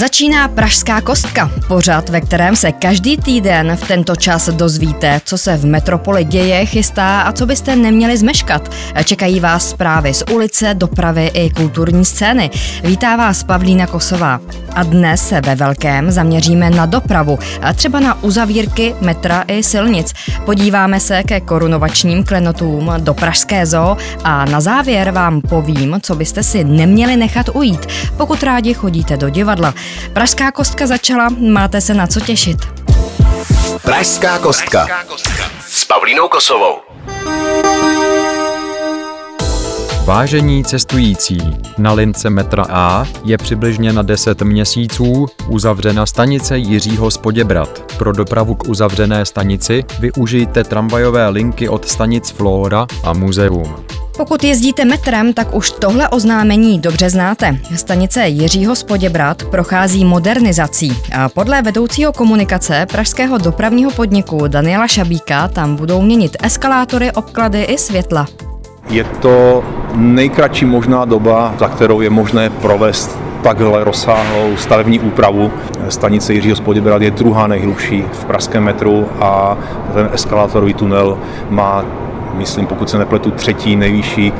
Začíná Pražská kostka, pořad, ve kterém se každý týden v tento čas dozvíte, co se v metropoli děje, chystá a co byste neměli zmeškat. Čekají vás zprávy z ulice, dopravy i kulturní scény. Vítá vás Pavlína Kosová. A dnes se ve velkém zaměříme na dopravu, třeba na uzavírky metra i silnic. Podíváme se ke korunovačním klenotům do Pražské zoo a na závěr vám povím, co byste si neměli nechat ujít, pokud rádi chodíte do divadla. Pražská kostka začala, máte se na co těšit. Pražská kostka s Pavlínou Kosovou. Vážení cestující, na lince metra A je přibližně na 10 měsíců uzavřena stanice Jiřího Spoděbrat. Pro dopravu k uzavřené stanici využijte tramvajové linky od stanic Flora a Muzeum. Pokud jezdíte metrem, tak už tohle oznámení dobře znáte. Stanice Jiřího Spoděbrat prochází modernizací a podle vedoucího komunikace pražského dopravního podniku Daniela Šabíka tam budou měnit eskalátory, obklady i světla. Je to nejkratší možná doba, za kterou je možné provést takhle rozsáhlou stavební úpravu. Stanice Jiřího Spoděbrat je druhá nejhlubší v pražském metru a ten eskalátorový tunel má myslím, pokud se nepletu, třetí nejvyšší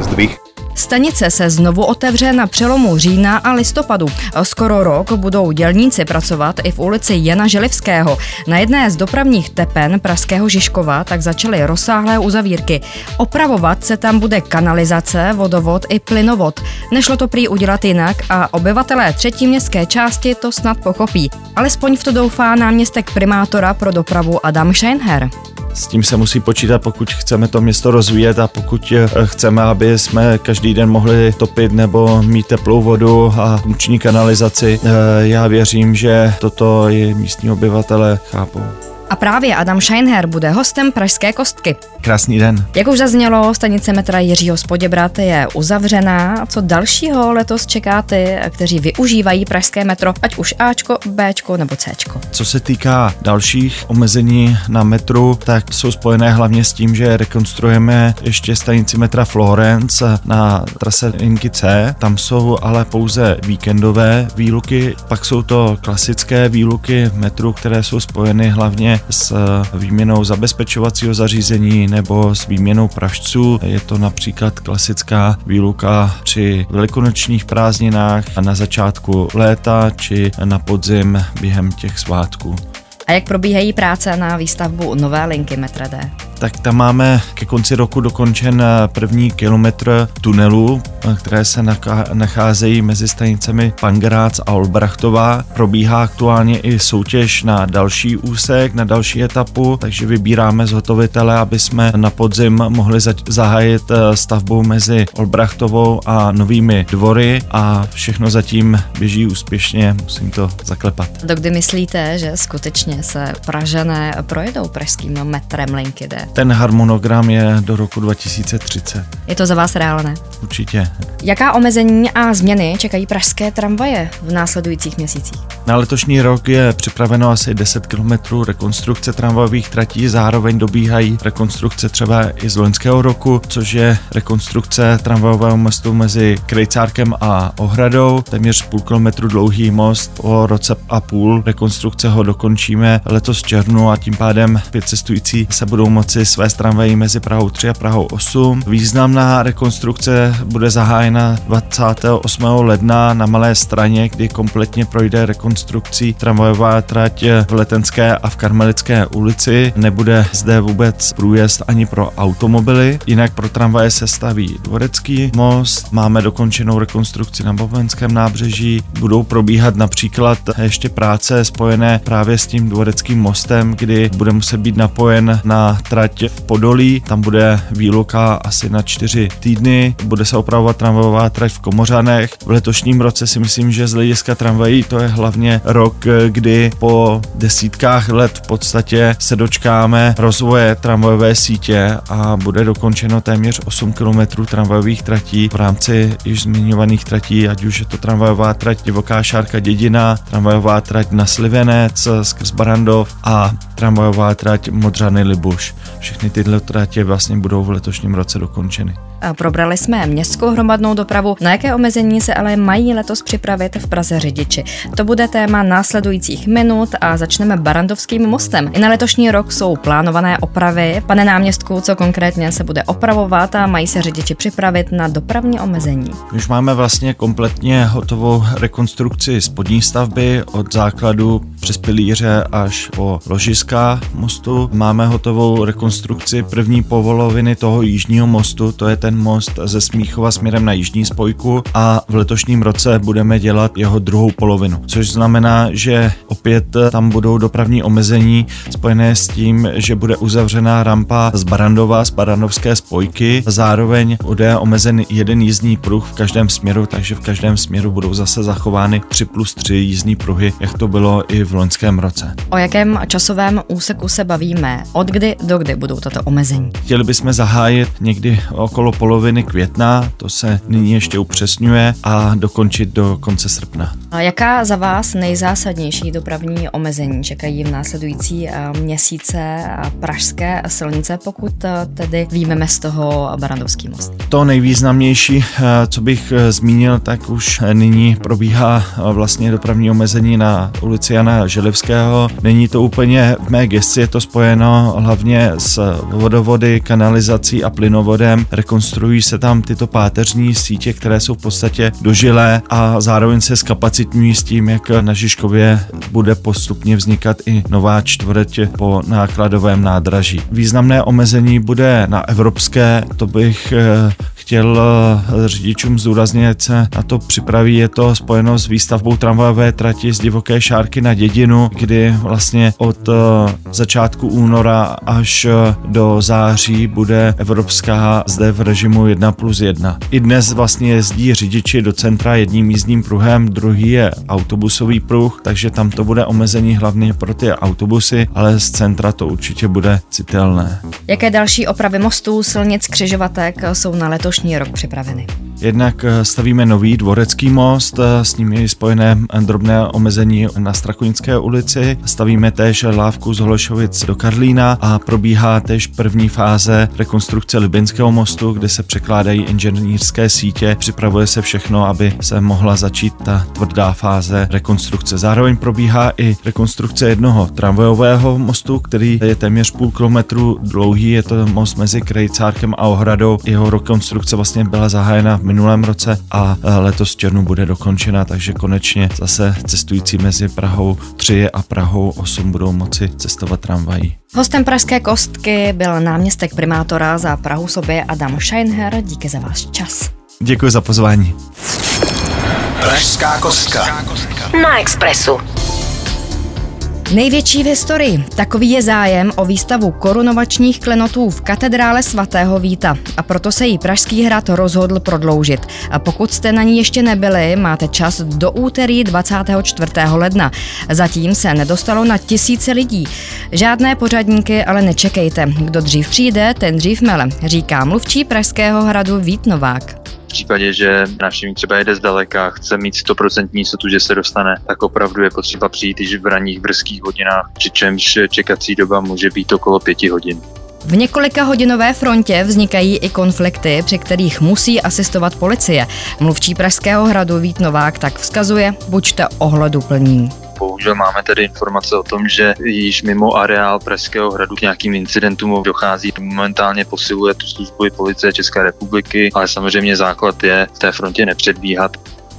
zdvih. Stanice se znovu otevře na přelomu října a listopadu. Skoro rok budou dělníci pracovat i v ulici Jana Želivského. Na jedné z dopravních tepen Pražského Žižkova tak začaly rozsáhlé uzavírky. Opravovat se tam bude kanalizace, vodovod i plynovod. Nešlo to prý udělat jinak a obyvatelé třetí městské části to snad pochopí. Alespoň v to doufá náměstek primátora pro dopravu Adam Scheinher. S tím se musí počítat, pokud chceme to město rozvíjet a pokud eh, chceme, aby jsme každý den mohli topit nebo mít teplou vodu a funkční kanalizaci. Eh, já věřím, že toto i místní obyvatele chápou. A právě Adam Scheinher bude hostem Pražské kostky. Krásný den. Jak už zaznělo, stanice metra Jiřího Spoděbrat je uzavřená. Co dalšího letos čeká ty, kteří využívají pražské metro, ať už Ačko, Bčko nebo Cčko? Co se týká dalších omezení na metru, tak jsou spojené hlavně s tím, že rekonstruujeme ještě stanici metra Florence na trase linky C. Tam jsou ale pouze víkendové výluky, pak jsou to klasické výluky metru, které jsou spojeny hlavně s výměnou zabezpečovacího zařízení nebo s výměnou pražců. Je to například klasická výluka při velikonočních prázdninách a na začátku léta či na podzim během těch svátků. A jak probíhají práce na výstavbu nové linky metra D? Tak tam máme ke konci roku dokončen eh, první kilometr tunelu, eh, které se nacházejí mezi stanicemi Pangerác a Olbrachtová. Probíhá aktuálně i soutěž na další úsek, na další etapu, takže vybíráme zhotovitele, aby jsme na podzim mohli zahájit eh, stavbu mezi Olbrachtovou a novými dvory a všechno zatím běží úspěšně, musím to zaklepat. Dokdy myslíte, že skutečně se Pražané projedou pražským metrem linky D? Ten harmonogram je do roku 2030. Je to za vás reálné? Určitě. Jaká omezení a změny čekají pražské tramvaje v následujících měsících? Na letošní rok je připraveno asi 10 km rekonstrukce tramvajových tratí, zároveň dobíhají rekonstrukce třeba i z loňského roku, což je rekonstrukce tramvajového mostu mezi Krejcárkem a Ohradou, téměř půl kilometru dlouhý most, po roce a půl rekonstrukce ho dokončíme letos v červnu a tím pádem pět cestující se budou moci své tramvají mezi Prahou 3 a Prahou 8. Významná rekonstrukce bude zahájena 28. ledna na Malé straně, kdy kompletně projde rekonstrukcí tramvajová trať v Letenské a v Karmelické ulici. Nebude zde vůbec průjezd ani pro automobily, jinak pro tramvaje se staví Dvorecký most, máme dokončenou rekonstrukci na Bovenském nábřeží, budou probíhat například ještě práce spojené právě s tím Dvoreckým mostem, kdy bude muset být napojen na trať v Podolí, tam bude výluka asi na čtyři týdny, bude se opravovat tramvajová trať v Komořanech. V letošním roce si myslím, že z hlediska tramvají to je hlavně rok, kdy po desítkách let v podstatě se dočkáme rozvoje tramvajové sítě a bude dokončeno téměř 8 km tramvajových tratí v rámci již zmiňovaných tratí, ať už je to tramvajová trať Divoká šárka Dědina, tramvajová trať na Slivenec skrz Barandov a tramvajová trať Modřany Libuš. Všechny tyhle tratě vlastně budou v letošním roce dokončeny. Probrali jsme městskou hromadnou dopravu, na jaké omezení se ale mají letos připravit v Praze řidiči. To bude téma následujících minut a začneme Barandovským mostem. I na letošní rok jsou plánované opravy. Pane náměstku, co konkrétně se bude opravovat a mají se řidiči připravit na dopravní omezení? Už máme vlastně kompletně hotovou rekonstrukci spodní stavby od základu přes pilíře až po ložiska mostu. Máme hotovou rekonstrukci první povoloviny toho jižního mostu, to je ten most ze Smíchova směrem na jižní spojku a v letošním roce budeme dělat jeho druhou polovinu, což znamená, že opět tam budou dopravní omezení spojené s tím, že bude uzavřená rampa z Barandova, z Barandovské spojky. Zároveň bude omezen jeden jízdní pruh v každém směru, takže v každém směru budou zase zachovány 3 plus 3 jízdní pruhy, jak to bylo i v loňském roce. O jakém časovém úseku se bavíme? Od kdy do kdy budou tato omezení? Chtěli bychom zahájit někdy okolo poloviny května, to se nyní ještě upřesňuje, a dokončit do konce srpna. A jaká za vás nejzásadnější dopravní omezení čekají v následující eh, měsíce pražské silnice, pokud eh, tedy výjmeme z toho Barandovský most? To nejvýznamnější, eh, co bych zmínil, tak už nyní probíhá vlastně dopravní omezení na ulici Jana Želivského. Není to úplně v mé gesci, je to spojeno hlavně s vodovody, kanalizací a plynovodem. Rekonstruují se tam tyto páteřní sítě, které jsou v podstatě dožilé a zároveň se skapacitňují s tím, jak na Žižkově bude postupně vznikat i nová čtvrť po nákladovém nádraží. Významné omezení bude na evropské, to bych eh, chtěl eh, řidičům zdůraznit, se na to připraví. Je to spojeno s výstavbou tramvajové trati z Divoké šárky na Dědinu, kdy vlastně od eh, začátku února až eh, do září bude evropská zde v režimu 1 plus 1. I dnes vlastně jezdí řidiči do centra jedním jízdním pruhem, druhý je autobusový pruh, takže tam to bude omezení hlavně pro ty autobusy, ale z centra to určitě bude citelné. Jaké další opravy mostů, silnic, křižovatek jsou na letošní rok připraveny? Jednak eh, stavíme nový dvorecký most, eh, s ním je spojené drobné omezení na Strakonické ulici. Stavíme též lávku z Holešovic do Karlína a probíhá též první fáze rekonstrukce Libinského mostu, kde se překládají inženýrské sítě. Připravuje se všechno, aby se mohla začít ta tvrdá fáze rekonstrukce. Zároveň probíhá i rekonstrukce jednoho tramvajového mostu, který je téměř půl kilometru dlouhý. Je to most mezi Krejcárkem a Ohradou. Jeho rekonstrukce vlastně byla zahájena v minulém roce a e, letos černu bude dokončena, takže konečně zase cestující mezi Prahou 3 a Prahou 8 budou moci cestovat tramvají. Hostem Pražské kostky byl náměstek primátora za Prahu sobě Adam Scheinher. Díky za váš čas. Děkuji za pozvání. Pražská kostka. Na Expressu. Největší v historii. Takový je zájem o výstavu korunovačních klenotů v katedrále svatého Víta a proto se jí Pražský hrad rozhodl prodloužit. A pokud jste na ní ještě nebyli, máte čas do úterý 24. ledna. Zatím se nedostalo na tisíce lidí. Žádné pořadníky ale nečekejte. Kdo dřív přijde, ten dřív mele, říká mluvčí Pražského hradu Vít Novák v případě, že návštěvník třeba jede zdaleka, chce mít 100% jistotu, že se dostane, tak opravdu je potřeba přijít již v ranních brzkých hodinách, přičemž čekací doba může být okolo pěti hodin. V několika hodinové frontě vznikají i konflikty, při kterých musí asistovat policie. Mluvčí Pražského hradu Vít Novák tak vzkazuje, buďte ohleduplní. Bohužel máme tedy informace o tom, že již mimo areál Pražského hradu k nějakým incidentům dochází. Momentálně posiluje tu službu i policie České republiky, ale samozřejmě základ je v té frontě nepředbíhat.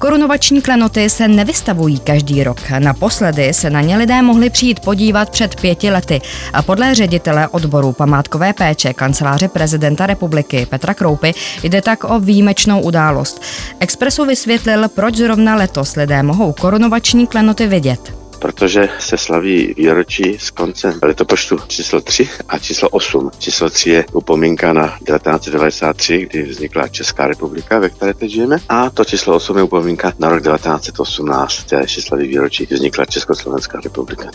Korunovační klenoty se nevystavují každý rok. Naposledy se na ně lidé mohli přijít podívat před pěti lety. A podle ředitele odboru památkové péče kanceláře prezidenta republiky Petra Kroupy jde tak o výjimečnou událost. Expresu vysvětlil, proč zrovna letos lidé mohou korunovační klenoty vidět protože se slaví výročí z konce letopočtu číslo 3 a číslo 8. Číslo 3 je upomínka na 1993, kdy vznikla Česká republika, ve které teď žijeme, a to číslo 8 je upomínka na rok 1918, které se slaví výročí, kdy vznikla Československá republika.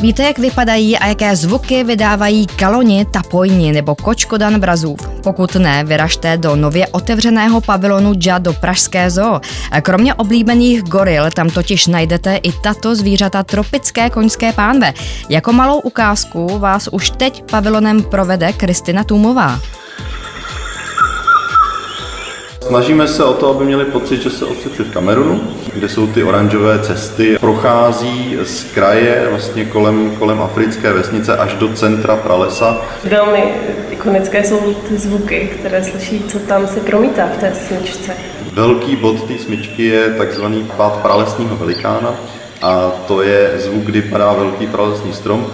Víte, jak vypadají a jaké zvuky vydávají kaloni, tapojni nebo kočkodan brazův? Pokud ne, vyražte do nově otevřeného pavilonu JA do Pražské zoo. Kromě oblíbených goril tam totiž najdete i tato zvířata tropické koňské pánve. Jako malou ukázku vás už teď pavilonem provede Kristina Tumová. Snažíme se o to, aby měli pocit, že se ocitli v Kamerunu, kde jsou ty oranžové cesty. Prochází z kraje vlastně kolem, kolem africké vesnice až do centra pralesa. Velmi ikonické jsou ty zvuky, které slyší, co tam se promítá v té smyčce. Velký bod té smyčky je takzvaný pád pralesního velikána a to je zvuk, kdy padá velký pralesní strom.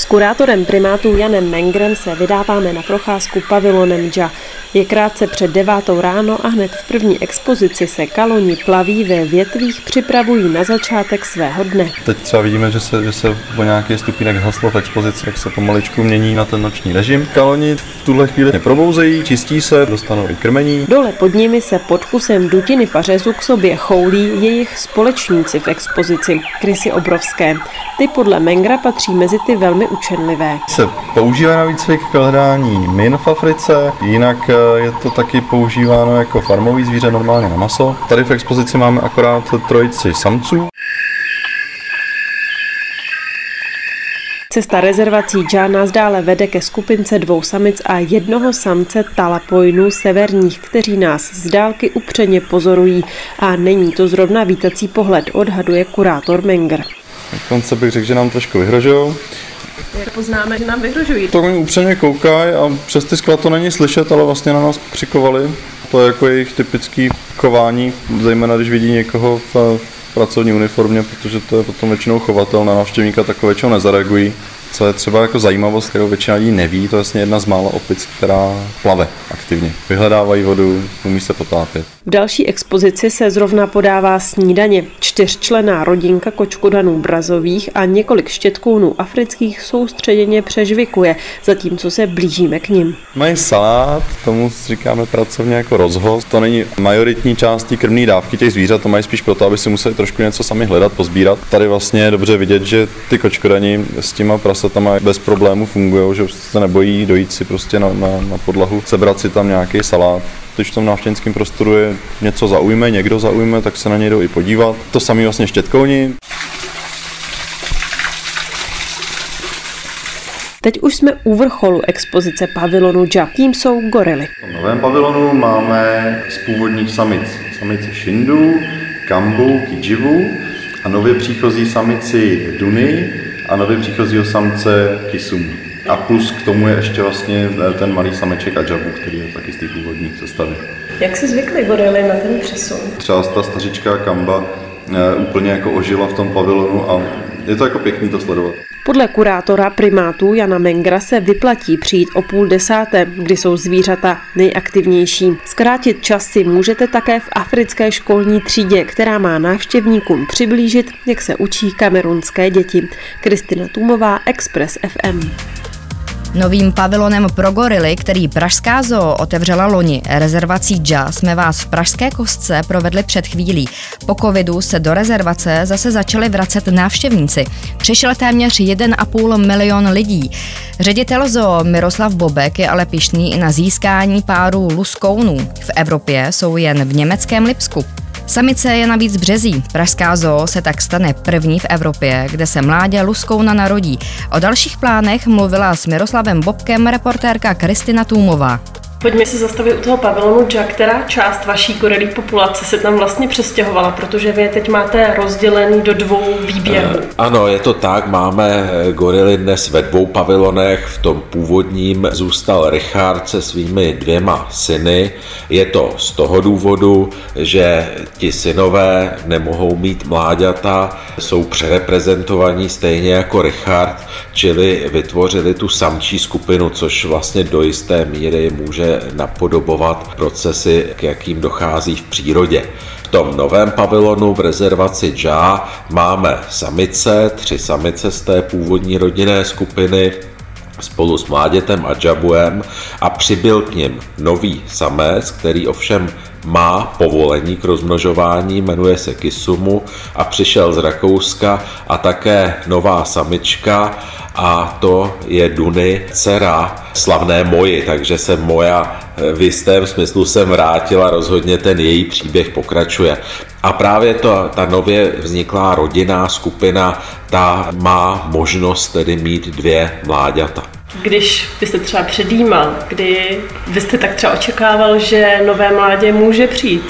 S kurátorem primátu Janem Mengrem se vydáváme na procházku pavilonem JA. Je krátce před devátou ráno a hned v první expozici se kaloni plaví ve větvích připravují na začátek svého dne. Teď třeba vidíme, že se, že se o nějaký stupínek haslo v expozici, jak se pomaličku mění na ten noční režim. Kaloni v tuhle chvíli probouzejí, čistí se, dostanou i krmení. Dole pod nimi se pod kusem dutiny pařezu k sobě choulí jejich společníci v expozici, krysy obrovské. Ty podle Mengra patří mezi ty velmi učenlivé. Se používá na výcvik k hledání min v Africe, jinak je to taky používáno jako farmový zvíře normálně na maso. Tady v expozici máme akorát trojici samců. Cesta rezervací Džá nás dále vede ke skupince dvou samic a jednoho samce talapoinů severních, kteří nás z dálky upřeně pozorují. A není to zrovna vítací pohled, odhaduje kurátor Menger. Dokonce bych řekl, že nám trošku vyhrožují. Jak poznáme, že nám vyhrožují? To oni upřeně koukají a přes ty skla to není slyšet, ale vlastně na nás křikovali. To je jako jejich typický chování, zejména když vidí někoho v, v pracovní uniformě, protože to je potom většinou chovatel na návštěvníka, tak většinou nezareagují. Co je třeba jako zajímavost, kterou většina lidí neví, to je vlastně jedna z mála opic, která plave aktivně. Vyhledávají vodu, umí se potápět. V další expozici se zrovna podává snídaně. Čtyřčlená rodinka kočkodanů brazových a několik štětkounů afrických soustředěně přežvikuje, zatímco se blížíme k nim. Mají salát, tomu říkáme pracovně jako rozhoz. To není majoritní částí krmné dávky těch zvířat, to mají spíš proto, aby si museli trošku něco sami hledat, pozbírat. Tady vlastně je dobře vidět, že ty kočkodani s těma prasatama bez problémů fungují, že se nebojí dojít si prostě na, na, na podlahu, sebrat si tam nějaký salát. Když v tom návštěvnickém prostoru je něco zaujme, někdo zaujme, tak se na něj jdou i podívat. To samý vlastně štětkouni. Teď už jsme u vrcholu expozice pavilonu JA. Tím jsou gorily. V novém pavilonu máme z původních samic. Samici Shindu, Kambu, Kijivu a nově příchozí samici Duny a nově příchozího samce Kisumu. A plus k tomu je ještě vlastně ten malý sameček Ajabu, který je taky z té původní sestavy. Jak si zvykli gorily na ten přesun? Třeba ta stařička Kamba eh, úplně jako ožila v tom pavilonu a je to jako pěkný to sledovat. Podle kurátora primátů Jana Mengra se vyplatí přijít o půl desáté, kdy jsou zvířata nejaktivnější. Zkrátit čas si můžete také v africké školní třídě, která má návštěvníkům přiblížit, jak se učí kamerunské děti. Kristina Tumová, Express FM. Novým pavilonem pro gorily, který Pražská zoo otevřela loni rezervací JA, jsme vás v Pražské kostce provedli před chvílí. Po covidu se do rezervace zase začali vracet návštěvníci. Přišel téměř 1,5 milion lidí. Ředitel zoo Miroslav Bobek je ale pišný i na získání párů luskounů. V Evropě jsou jen v německém Lipsku. Samice je navíc březí. Pražská zoo se tak stane první v Evropě, kde se mládě luskouna narodí. O dalších plánech mluvila s Miroslavem Bobkem reportérka Kristina Tůmová. Pojďme se zastavit u toho pavilonu JA. Která část vaší gorelí populace se tam vlastně přestěhovala, protože vy je teď máte rozdělený do dvou výběrů. Ano, je to tak. Máme gorily dnes ve dvou pavilonech. V tom původním zůstal Richard se svými dvěma syny. Je to z toho důvodu, že ti synové nemohou mít mláďata, jsou přereprezentovaní stejně jako Richard, čili vytvořili tu samčí skupinu, což vlastně do jisté míry může napodobovat procesy, k jakým dochází v přírodě. V tom novém pavilonu v rezervaci JA máme samice, tři samice z té původní rodinné skupiny, spolu s mládětem a džabuem a přibyl k nim nový samec, který ovšem má povolení k rozmnožování, jmenuje se Kisumu a přišel z Rakouska a také nová samička a to je Duny, dcera slavné Moji, takže se moja v jistém smyslu se vrátila, rozhodně ten její příběh pokračuje. A právě to, ta nově vzniklá rodinná skupina, ta má možnost tedy mít dvě mláďata. Když byste třeba předjímal, kdy byste tak třeba očekával, že nové mládě může přijít?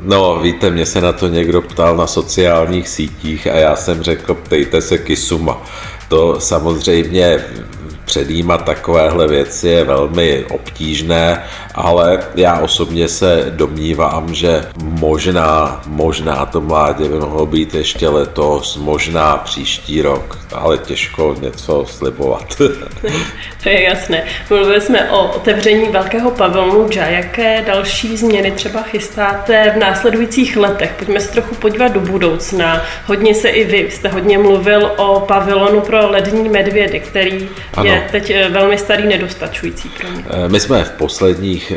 No, víte, mě se na to někdo ptal na sociálních sítích a já jsem řekl, ptejte se Kisuma. To samozřejmě předjímat takovéhle věci je velmi obtížné, ale já osobně se domnívám, že možná, možná to mládě by mohlo být ještě letos, možná příští rok, ale těžko něco slibovat. to je jasné. Mluvili jsme o otevření velkého pavilonu JA. Jaké další změny třeba chystáte v následujících letech? Pojďme se trochu podívat do budoucna. Hodně se i vy jste hodně mluvil o pavilonu pro lední medvědy, který ano. je teď eh, velmi starý, nedostačující pro ně. Eh, my jsme v posledních eh,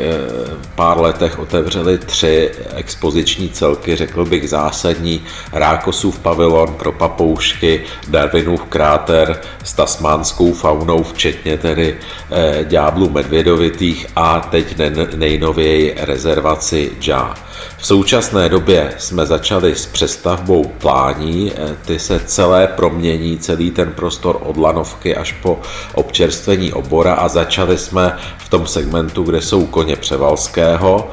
pár letech otevřeli tři expoziční celky, řekl bych zásadní. Rákosův pavilon pro papoušky, Darwinův kráter s tasmánskou faunou, včetně tedy ďáblů medvědovitých a teď nejnověji rezervaci JA. V současné době jsme začali s přestavbou plání, ty se celé promění, celý ten prostor od lanovky až po občerstvení obora a začali jsme v tom segmentu, kde jsou koně Převalského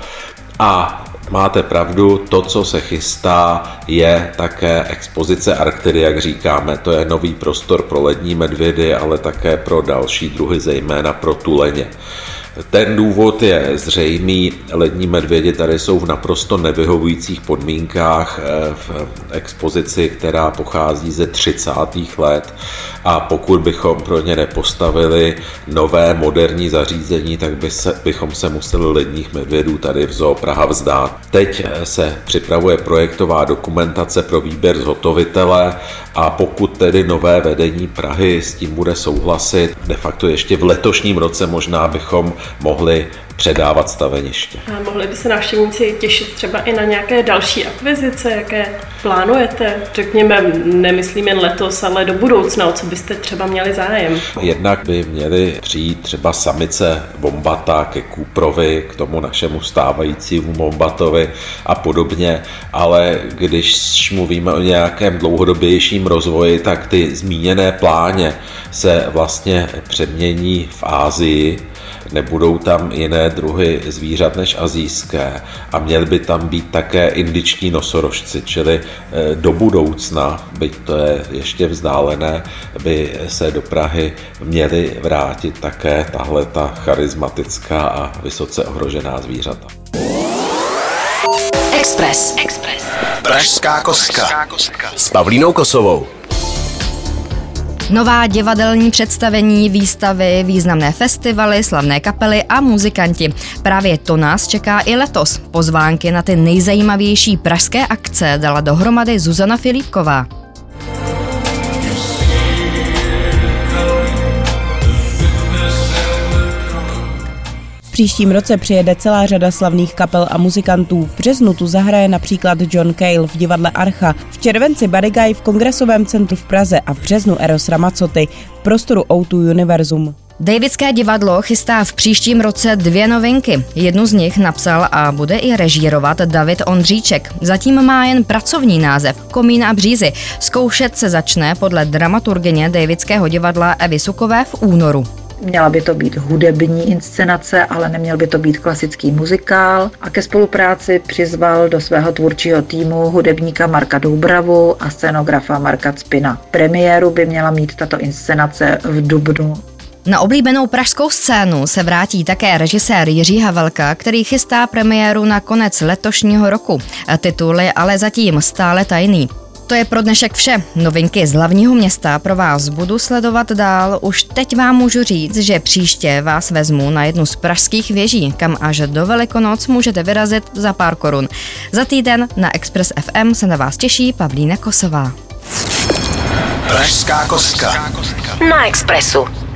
a Máte pravdu, to, co se chystá, je také expozice Arktidy, jak říkáme. To je nový prostor pro lední medvědy, ale také pro další druhy, zejména pro tuleně. Ten důvod je zřejmý. Lední medvědi tady jsou v naprosto nevyhovujících podmínkách eh, v expozici, která pochází ze 30. let a pokud bychom pro ně nepostavili nové moderní zařízení, tak by se, bychom se museli ledních medvědů tady v Zoo Praha vzdát. Teď eh, se připravuje projektová dokumentace pro výběr zhotovitele a pokud tedy nové vedení Prahy s tím bude souhlasit, de facto ještě v letošním roce možná bychom mohli předávat staveniště. A mohli by se návštěvníci těšit třeba i na nějaké další akvizice, jaké plánujete? Řekněme, nemyslím jen letos, ale do budoucna, o co byste třeba měli zájem? Jednak by měli přijít třeba samice Bombata ke Kůprovi, k tomu našemu stávajícímu Bombatovi a podobně, ale když mluvíme o nějakém dlouhodobějším rozvoji, tak ty zmíněné pláně se vlastně přemění v Ázii, nebudou tam jiné druhy zvířat než azijské a měly by tam být také indiční nosorožci, čili eh, do budoucna, byť to je ještě vzdálené, by se do Prahy měly vrátit také tahle ta charismatická a vysoce ohrožená zvířata. Express. Express. Pražská kostka. S Pavlínou Kosovou. Nová divadelní představení, výstavy, významné festivaly, slavné kapely a muzikanti. Právě to nás čeká i letos. Pozvánky na ty nejzajímavější pražské akce dala dohromady Zuzana Filipková. Příštím roce přijede celá řada slavných kapel a muzikantů. V březnu tu zahraje například John Cale v divadle Archa, v červenci Guy v Kongresovém centru v Praze a v březnu Eros Ramazzotti v prostoru O2 Univerzum. Davidské divadlo chystá v příštím roce dvě novinky. Jednu z nich napsal a bude i režírovat David Ondříček. Zatím má jen pracovní název Komín a břízy. Zkoušet se začne podle dramaturgyně Davidského divadla Evy Sukové v únoru. Měla by to být hudební inscenace, ale neměl by to být klasický muzikál. A ke spolupráci přizval do svého tvůrčího týmu hudebníka Marka Doubravu a scenografa Marka Cpina. Premiéru by měla mít tato inscenace v Dubnu na oblíbenou pražskou scénu se vrátí také režisér Jiří Havelka, který chystá premiéru na konec letošního roku. Titul je ale zatím stále tajný. To je pro dnešek vše. Novinky z hlavního města pro vás budu sledovat dál. Už teď vám můžu říct, že příště vás vezmu na jednu z pražských věží, kam až do Velikonoc můžete vyrazit za pár korun. Za týden na Express FM se na vás těší Pavlína Kosová. Pražská kostka. Na Expressu.